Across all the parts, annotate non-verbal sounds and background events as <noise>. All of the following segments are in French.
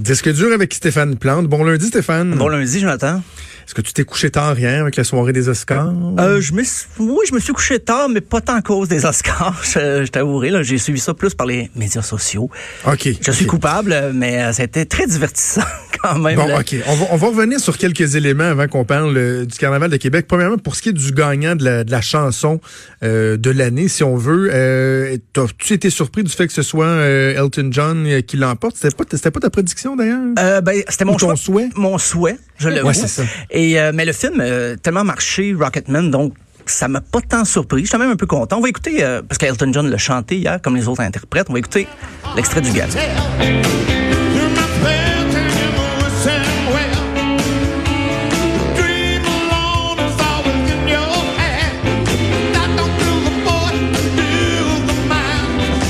Disque dur avec Stéphane Plante. Bon lundi, Stéphane. Bon lundi, Jonathan. Est-ce que tu t'es couché tard rien avec la soirée des Oscars? Euh, je me suis- oui, je me suis couché tard, mais pas tant à cause des Oscars. <laughs> Je, je t'avouerai, là, j'ai suivi ça plus par les médias sociaux. OK. Je suis coupable, mais euh, a été très divertissant <laughs> quand même. Bon, là. OK. On va, on va revenir sur quelques éléments avant qu'on parle euh, du Carnaval de Québec. Premièrement, pour ce qui est du gagnant de la, de la chanson euh, de l'année, si on veut, euh, as-tu été surpris du fait que ce soit euh, Elton John euh, qui l'emporte? C'était pas, c'était pas ta prédiction, d'ailleurs? Euh, ben, c'était mon Ou ton choix. souhait? Mon souhait, je le Ouais, c'est ça. Et euh, mais le film a tellement marché, Rocketman, donc ça m'a pas tant surpris. J'étais même un peu content. On va écouter, euh, parce qu'Elton John l'a chanté hier, comme les autres interprètes, on va écouter l'extrait du gars.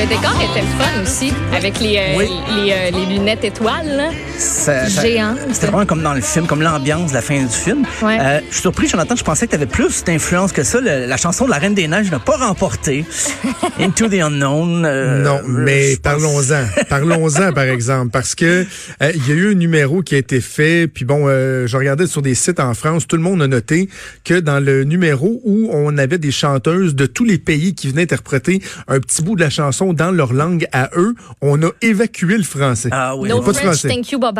Le décor était fun aussi, avec les, euh, Oui. les, euh, les lunettes étoiles. là. Ça- ça- Géant. C'était vraiment comme dans le film, comme l'ambiance de la fin du film. Ouais. Euh, je suis surpris, Jonathan, je pensais que tu avais plus d'influence que ça. Le- la chanson de la Reine des Neiges n'a pas remporté. <laughs> Into the Unknown. euh, Non, mais parlons-en. <laughs> Parlons-en, par exemple, parce que euh, il y a eu un numéro qui a été fait, puis bon, euh, je regardais sur des sites en France, tout le monde a noté que dans le numéro où on avait des chanteuses de tous les pays qui venaient interpréter un petit bout de la chanson dans leur langue à eux, on a évacué le français. Ah oui. No French, français. thank you, bye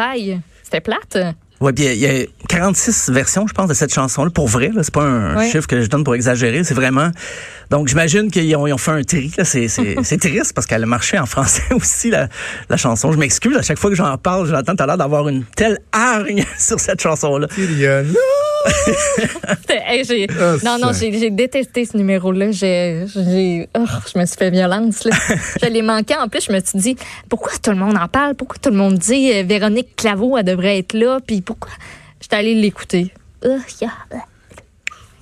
C'était plate. Ouais, puis il y, a- il y a 46 versions, je pense, de cette chanson-là. Pour vrai, là, c'est pas un Ouais. chiffre que je donne pour exagérer. C'est vraiment. Donc, j'imagine qu'ils ont, ils ont fait un tri. là. C'est, c'est, <laughs> c'est triste parce qu'elle a marché en français <laughs> aussi la, la chanson. Je m'excuse à chaque fois que j'en parle, j'entends tout à l'heure d'avoir une telle hargne <laughs> sur cette chanson-là. <laughs> Hey, Ah, non, non, j'ai détesté ce numéro-là. J'ai, j'ai- oh, je me suis fait violence. Là. <laughs> je l'ai manqué. En plus, je me suis dit, pourquoi tout le monde en parle? Pourquoi tout le monde dit euh, Véronique Claveau, elle devrait être là? Puis pourquoi? J'étais allée l'écouter. Yeah.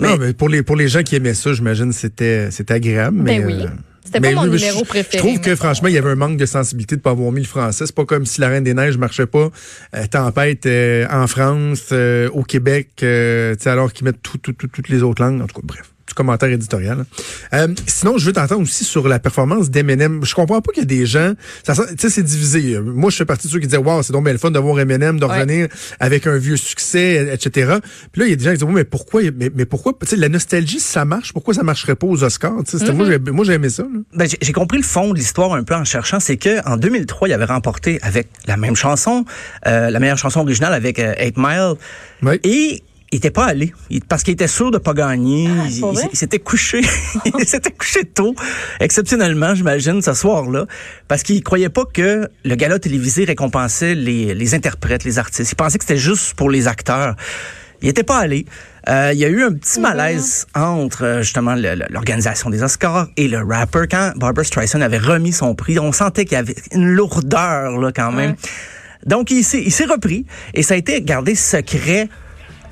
Non, mais pour les pour les gens qui aimaient ça, j'imagine c'était c'était agréable. Ben mais, oui. euh, C'était mais pas mon oui, numéro je- préféré, Je trouve que franchement, il y avait un manque de sensibilité de pas avoir mis le français. C'est pas comme si la Reine des Neiges marchait pas. euh, tempête euh, en France, euh, au Québec, euh, alors qu'ils mettent tout, tout, tout- toutes les autres langues. En tout cas, bref. Commentaire éditorial. Euh, sinon, je veux t'entendre aussi sur la performance d'Eminem. Je comprends pas qu'il y a des gens. Tu sais, c'est divisé. Moi, je fais partie de ceux qui disaient Waouh, c'est donc bien le fun d'avoir Eminem, de Ouais. revenir avec un vieux succès, etc. Puis là, il y a des gens qui disent Oui, mais pourquoi, mais, mais pourquoi, tu sais, la nostalgie, ça marche, pourquoi ça marcherait pas aux Oscars? Sais, c'était- Moi, j'ai- moi, j'ai aimé ça. Ben, j'ai- compris le fond de l'histoire un peu en cherchant. C'est que en 2003, il avait remporté avec la même chanson, euh, la meilleure chanson originale avec euh, Eight Mile. Ouais. Et il était pas allé parce qu'il était sûr de pas gagner. il pour il- s'était couché, <laughs> il s'était couché tôt, exceptionnellement, j'imagine, ce soir-là, parce qu'il croyait pas que le gala télévisé récompensait les, les interprètes, les artistes. Il pensait que c'était juste pour les acteurs. Il était pas allé. Euh, il y a eu un petit malaise entre euh, justement l'organisation des Oscars et le rapper quand Barbara Streisand avait remis son prix. On sentait qu'il y avait une lourdeur là quand même. Donc il s'est repris et ça a été gardé secret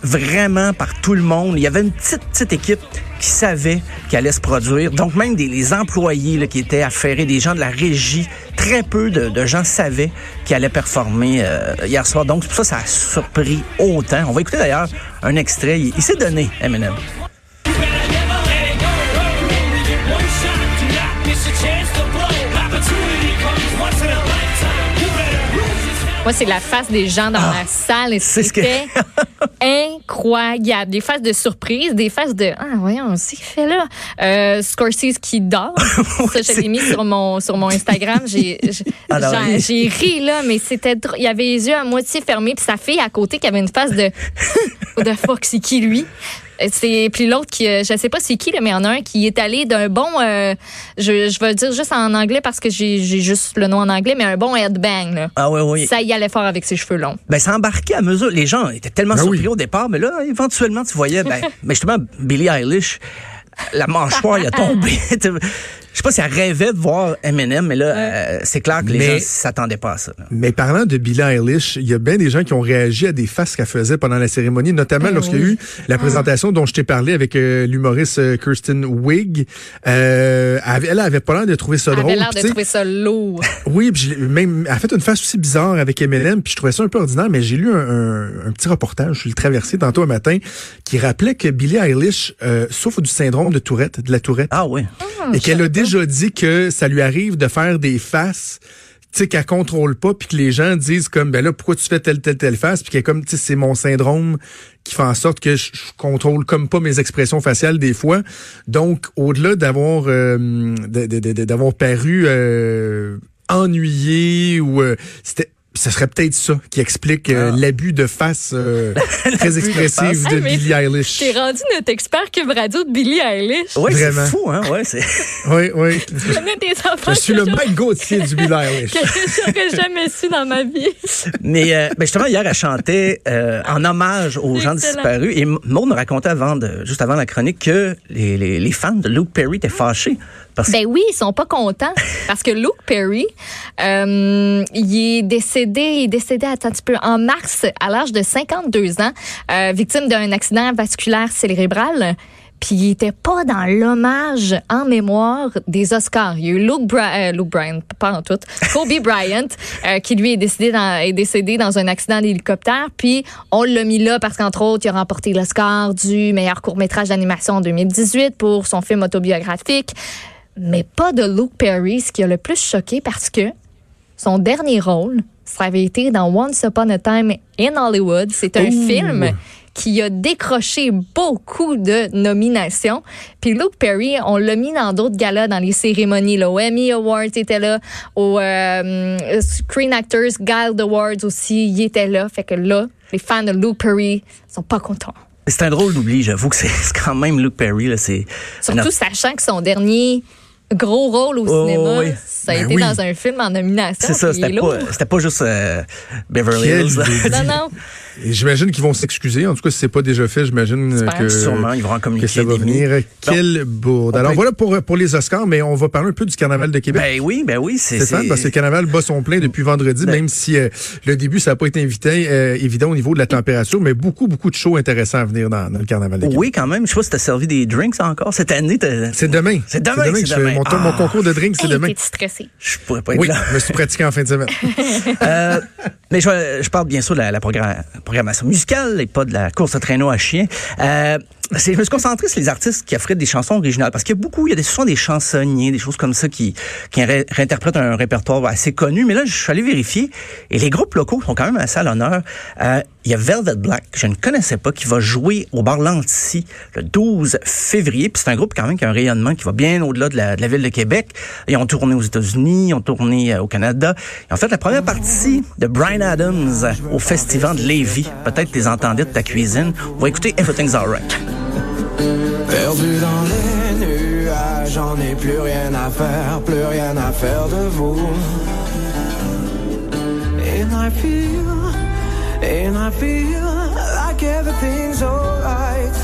vraiment par tout le monde. Il y avait une petite petite équipe qui savait qu'il allait se produire. Donc même des les employés là, qui étaient affairés, des gens de la régie, très peu de, gens savaient qu'il allait performer euh, hier soir. Donc pour ça ça a surpris autant. On va écouter d'ailleurs un extrait. Il, il s'est donné, Eminem. Moi, c'est la face des gens dans la salle. Ah, c'est ce que- c'était incroyable. Des faces de surprise, des faces de Ah, voyons, c'est fait là. Euh, Scorsese qui dort. <laughs> ça, je l'ai mis sur mon, sur mon Instagram. <laughs> J'ai j'ai- ri, là, mais c'était drôle. Il avait les yeux à moitié fermés, puis sa fille à côté qui avait une face de <laughs> de fuck, c'est qui lui? Euh, C'est puis l'autre qui euh, je sais pas c'est qui là, mais il y en a un qui est allé d'un bon euh, je, je vais le dire juste en anglais parce que j'ai j'ai juste le nom en anglais mais un bon headbang là. Ah oui, oui. Ça y allait fort avec ses cheveux longs. Ben, ça embarquait à mesure. Les gens étaient tellement Ben surpris oui. au départ, mais là, éventuellement, tu voyais, ben, <laughs> ben justement, Billie Eilish, la mâchoire, il a tombé. <laughs> Je sais pas si elle rêvait de voir Eminem, mais là, euh, c'est clair que les Mais- gens s'attendaient pas à ça. là. Mais parlant de Billie Eilish, il y a bien des gens qui ont réagi à des faces qu'elle faisait pendant la cérémonie, notamment Ben lorsqu'il y a eu la présentation dont je t'ai parlé avec euh, l'humoriste euh, Kirsten Wig. Euh, elle, elle avait pas l'air de trouver ça Elle drôle. avait l'air de trouver ça lourd. <laughs> Oui, puis je l'ai- même elle a fait une face aussi bizarre avec Eminem, puis je trouvais ça un peu ordinaire, mais j'ai lu un, un- un petit reportage sur le traversé tantôt un matin qui rappelait que Billie Eilish euh, souffre du syndrome de Tourette, de la Tourette, Ah oui. et qu'elle a déjà dit que ça lui arrive de faire des faces tu qu'elle contrôle pas, puis que les gens disent comme, ben là, pourquoi tu fais telle, telle, telle face, puis qu'elle comme, tu c'est mon syndrome qui fait en sorte que je, contrôle comme pas mes expressions faciales des fois. Donc, au-delà d'avoir euh, d'avoir paru euh, ennuyé ou euh, c'était ce serait peut-être ça qui explique euh, Ah. l'abus de face euh, <laughs> très de expressive de Billie Eilish. T'es rendu notre expert Cube Radio de Billie Eilish. Ouais, c'est Vraiment. fou, hein? Ouais, c'est. <laughs> Oui, oui. Je connais des enfants Je suis que le Mike Gauthier du Billie Eilish. <laughs> que j'aurais jamais su dans ma vie. Mais euh, ben justement, hier, elle chantait euh, en hommage aux gens Excellent. disparus. Et Maud nous racontait avant de, juste avant la chronique que les, les, les fans de Luke Perry étaient fâchés. Parce Ben oui, ils sont pas contents parce que Luke Perry, euh, il est décédé, il est décédé attends un petit peu en mars à l'âge de 52 ans, euh, victime d'un accident vasculaire cérébral. Puis il était pas dans l'hommage en mémoire des Oscars. Il y a eu Luke, Bra- euh, Luke Bryan, pas en tout, Kobe <laughs> Bryant, euh, qui lui est décédé dans, est décédé dans un accident d'hélicoptère. Puis on l'a mis là parce qu'entre autres, il a remporté l'Oscar du meilleur court métrage d'animation en 2018 pour son film autobiographique mais pas de Luke Perry, ce qui a le plus choqué parce que son dernier rôle, ça avait été dans Once Upon a Time in Hollywood. C'est un film qui a décroché beaucoup de nominations. Puis Luke Perry, on l'a mis dans d'autres galas, dans les cérémonies. Là, au Emmy Awards, il était là. Au euh, Screen Actors Guild Awards aussi, il était là. Fait que là, les fans de Luke Perry sont pas contents. c'est un drôle d'oubli, j'avoue que c'est <laughs> quand même Luke Perry. Là, c'est Surtout sachant que son dernier gros rôle au Oh, cinéma, oui. ça a Ben été oui. dans un film en nomination. C'est ça, c'était pas, c'était pas juste euh, Beverly Hills. Non, non. <laughs> Et j'imagine qu'ils vont s'excuser. En tout cas, si c'est pas déjà fait, j'imagine que, Sûrement, ils vont en que communiquer ça va venir. Quelle bourde. Alors peut- voilà pour, pour les Oscars, mais on va parler un peu du Carnaval de Québec. Ben oui, ben oui, c'est c'est ça, parce que le carnaval bat son plein depuis vendredi, Ben- même si euh, le début, ça n'a pas été invité, euh, évident au niveau de la température, mais beaucoup, beaucoup de shows intéressants à venir dans, dans le carnaval de Québec. Oui, quand même. Je sais pas si t'as servi des drinks encore cette année. C'est demain. C'est demain, que je fais demain. Mon, tour- mon Ah. concours de drink, c'est Hey, demain. stressé? Je pourrais pas être Oui, là. je me suis pratiqué en fin de semaine. <laughs> Euh, mais je, je parle bien sûr de la, la programma- programmation musicale et pas de la course à traîneau à chien. Euh, je me suis concentré sur les artistes qui offraient des chansons originales parce qu'il y a beaucoup, il y a souvent des chansonniers, des choses comme ça qui, qui ré- réinterprètent un répertoire assez connu. Mais là, je suis allé vérifier et les groupes locaux sont quand même assez à l'honneur. Euh, il y a Velvet Black, que je ne connaissais pas, qui va jouer au bar Lanty le 12 février. Puis c'est un groupe quand même qui a un rayonnement qui va bien au-delà de la, de la ville de Québec. Ils ont tourné aux États-Unis, ils ont tourné euh, au Canada. Ils ont fait la première partie de Brian Adams au Festival de Lévis. Peut-être les entendais de ta cuisine. On va écouter Everything's Alright. Perdu dans les nuages, j'en ai plus rien à faire, plus rien à faire de vous. And I feel, and I feel like everything's alright.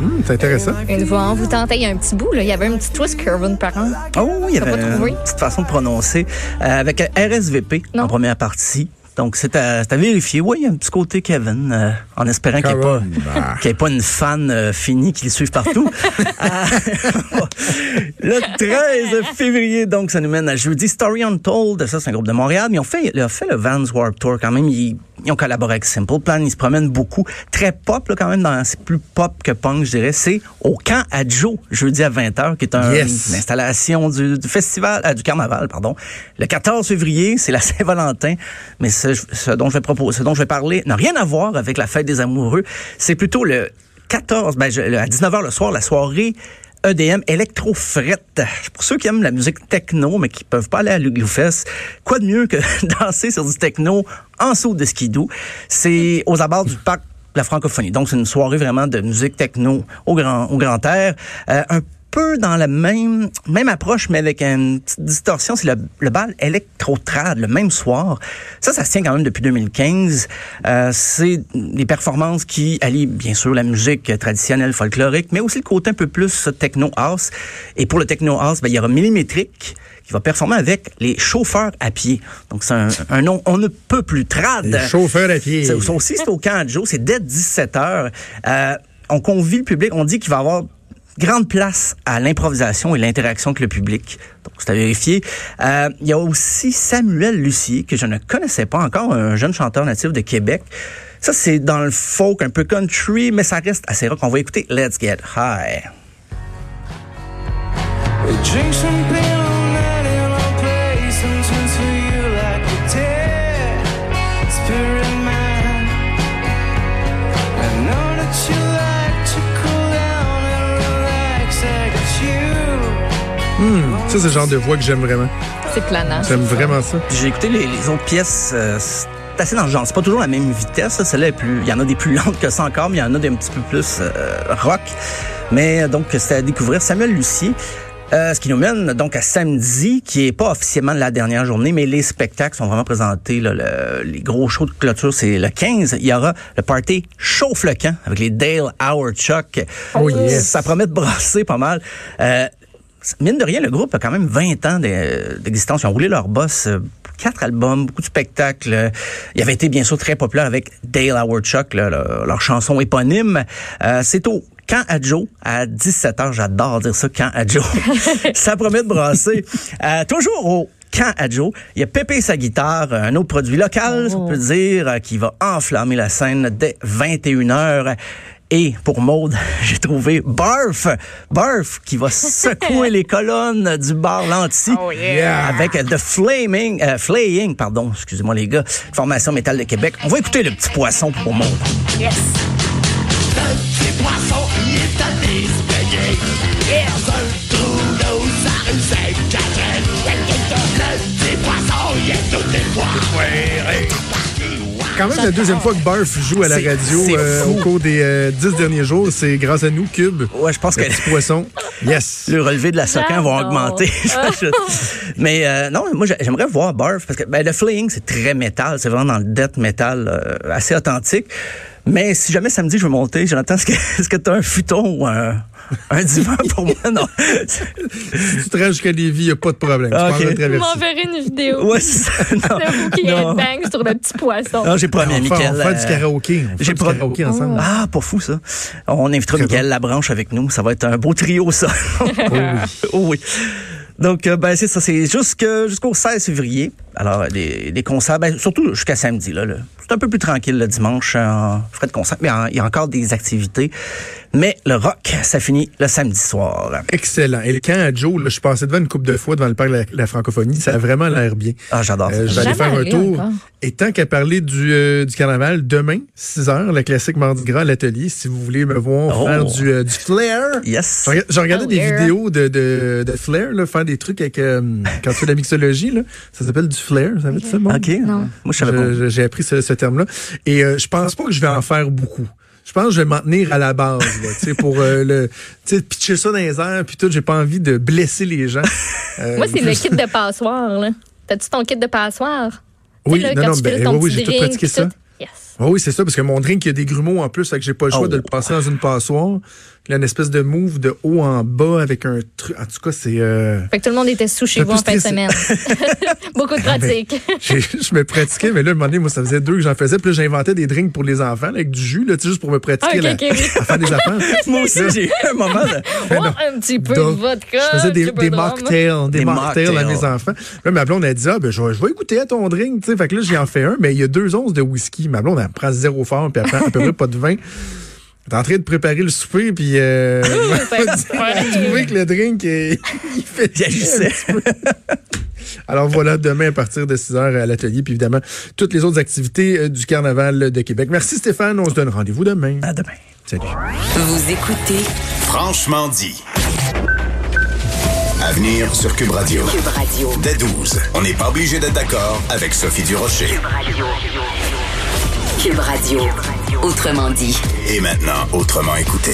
Hum, c'est intéressant. Une vous tentait, il y a un petit bout, là. Il y avait un petit twist Curvin Parent. Oh, il y avait pas une petite façon de prononcer. Euh, avec RSVP Non. en première partie. Donc, c'est à, vérifier. Oui, il y a un petit côté Kevin, euh, en espérant qu'il n'y ait, pas- bah. <laughs> ait pas une fan euh, finie qui le suive partout. <laughs> Euh, <laughs> le 13 février, donc, ça nous mène à jeudi. Story Untold, ça, c'est un groupe de Montréal, mais ils ont fait, fait le Vans Warp Tour quand même. Ils ont collaboré avec Simple Plan, ils se promènent beaucoup. Très pop, là, quand même, dans, c'est plus pop que punk, je dirais. C'est au Camp Adjo, jeudi à 20h, qui est un, Yes. une installation du, du festival, euh, du carnaval, pardon. Le 14 février, c'est la Saint-Valentin, mais ce, ce dont je vais proposer, ce dont je vais parler n'a rien à voir avec la fête des amoureux. C'est plutôt le 14, ben, je- à 19h le soir, la soirée EDM Electro-Fret. Pour ceux qui aiment la musique techno, mais qui peuvent pas aller à l'Uglufest, quoi de mieux que <laughs> danser sur du techno en saut de skidoo? C'est aux abords du parc de la francophonie. Donc, c'est une soirée vraiment de musique techno au grand, au grand air. Euh, peu dans la même même approche, mais avec une petite distorsion, c'est le, le bal électro-trad, le même soir. Ça, ça se tient quand même depuis 2015. Euh, c'est des performances qui allient, bien sûr, la musique traditionnelle folklorique, mais aussi le côté un peu plus techno-house. Et pour le techno-house, ben, il y aura Millimétrique qui va performer avec les chauffeurs à pied. Donc, c'est un, un nom, on ne peut plus trad. Les chauffeurs à pied. Ça aussi, c'est au camp Joe. C'est dès 17 heures. Euh, on convie le public. On dit qu'il va y avoir grande place à l'improvisation et l'interaction avec le public. Donc, c'est à vérifier. Euh, il y a aussi Samuel Lucier, que je ne connaissais pas encore, un jeune chanteur natif de Québec. Ça, c'est dans le folk, un peu country, mais ça reste assez rock. On va écouter Let's Get High. Drink Ça, c'est le genre de voix que j'aime vraiment. C'est planant. J'aime vraiment ça. J'ai écouté les, les autres pièces. euh, c'est assez dans le genre. C'est pas toujours la même vitesse. là. Celle-là est plus. Il y en a des plus lentes que ça encore, mais il y en a des un petit peu plus euh, rock. Mais euh, donc, c'était à découvrir. Samuel Lucier. Euh, ce qui nous mène donc à samedi, qui est pas officiellement la dernière journée, mais les spectacles sont vraiment présentés. là, le- les gros shows de clôture, c'est le 15. Il y aura le party Chauffe le camp avec les Dale Howard Chuck. Oh, yes. Ça promet de brasser pas mal. Euh, Mine de rien, le groupe a quand même 20 ans d'e- d'existence. Ils ont roulé leur boss, euh, quatre albums, beaucoup de spectacles. Ils avaient été bien sûr très populaires avec Dale Howard Chuck, là, leur, leur chanson éponyme. Euh, C'est au Camp à Joe à 17h. J'adore dire ça, Camp à Joe. <laughs> ça promet de brasser. Euh, toujours au Camp à Joe, il y a Pépé sa guitare, un autre produit local, on peut dire, qui va enflammer la scène dès 21h. Et pour Maude, <laughs> j'ai trouvé Barf, Barf qui va secouer <laughs> les colonnes du bar Lanty Yeah. avec The Flaming, euh, Flaying, pardon, excusez-moi les gars, formation métal de Québec. On va écouter le petit poisson pour Maude. Yes. Petit poisson, il est allé se Quand même, la deuxième fois que Barf joue à la radio euh, au cours des euh, dix derniers jours, c'est grâce à nous, Cube. Ouais, je pense Le que petit poisson. Yes. le relevé de la soquin va augmenter. <laughs> Mais euh, non, moi j'ai- j'aimerais voir Barf parce que ben, le flaying c'est très métal, c'est vraiment dans le death metal euh, assez authentique. Mais si jamais samedi je veux monter, Jonathan, est-ce que <laughs> est-ce que tu as un futon ou un, <laughs> un divan pour moi Non. Si tu te rends jusqu'à Lévis, il n'y a pas de problème. Ah, Tu m'enverrez une vidéo Ouais, c'est ça. <laughs> Non. de vous qui Non. sur le petit poisson. Non, j'ai promis à Mickaël. on va faire du euh, karaoké. On va j'ai faire du pro- karaoké ensemble. Ah, pas fou ça. On invitera Mickaël. Labranche avec nous. Ça va être un beau trio, ça. <laughs> Oh oui. Donc, euh, ben, c'est ça. C'est jusqu'au 16 février. Alors, des, des concerts, ben, surtout jusqu'à samedi. Là, là. C'est un peu plus tranquille le dimanche. En frais de concert, mais il y a encore des activités. Mais le rock, ça finit le samedi soir. Excellent. Et le camp à Joe, là, je suis passé devant une coupe de fois devant le parc de la, la francophonie. Ça a vraiment l'air bien. Ah, j'adore Euh, ça. je vais aller Jamais faire un tour. encore. Et tant qu'à parler du, euh, du carnaval, demain, 6 h, le classique Mardi Gras à l'atelier, si vous voulez me voir Oh. faire du, euh, du flair. Yes. Je rega- Je regardais Oh, des yeah. vidéos de, de, de flair, là, faire des trucs avec euh, quand tu fais de la mixologie. Là, ça s'appelle du flair. Ça veut dire ça, bon? OK. Non. Moi, je J'ai appris ce, ce terme-là. Et euh, je pense pas que je vais en faire beaucoup. Je pense que je vais m'en tenir à la base, là, tu sais, pour euh, le, tu sais, pitcher ça dans les airs, puis tout. J'ai pas envie de blesser les gens. Euh, <laughs> Moi, c'est le kit de passoire. là. T'as-tu ton kit de passoire? Oui, là, non, non, ben, oui, oui, j'ai tout pratiqué ça. tout. Yes. Ah oui, c'est ça, parce que mon drink, il y a des grumeaux en plus, que j'ai pas le choix Oh. de le passer dans une passoire. Il y a une espèce de move de haut en bas avec un truc. En tout cas, c'est. euh, Fait que tout le monde était sous chez vous en fin de semaine. <laughs> Beaucoup de pratique. je me pratiquais, mais là, à un moment donné, moi, ça faisait deux que j'en faisais. Puis là, j'inventais des drinks pour les enfants, là, avec du jus, là, tu sais, juste pour me pratiquer Ok, la- ok, oui. à faire des affaires. <laughs> Moi aussi, j'ai eu un moment de... Oh, un petit peu Donc, de vodka. Je faisais des, des mocktails, des, Des mocktails à mes enfants. Là, ma blonde a dit, ah, ben, je vais, je vais goûter à ton drink, tu sais. Fait que là, j'y en fais un, mais il y a deux onces de whisky. Ma blonde, elle prend zéro fort, puis elle prend à peu près pas de vin. T'es en train de préparer le souper, puis euh, <laughs> j'ai <laughs> trouvé que le drink, euh, <laughs> il fait Il agissait. Alors voilà, demain à partir de 6 h à l'atelier, puis évidemment, toutes les autres activités euh, du Carnaval de Québec. Merci Stéphane, on se donne rendez-vous demain. À demain. Salut. Vous écoutez Franchement dit. À venir sur Cube Radio. Cube Radio. Dès 12, on n'est pas obligé d'être d'accord avec Sophie Durocher. Cube Radio. Cube Radio. Autrement dit. Et maintenant, autrement écouté.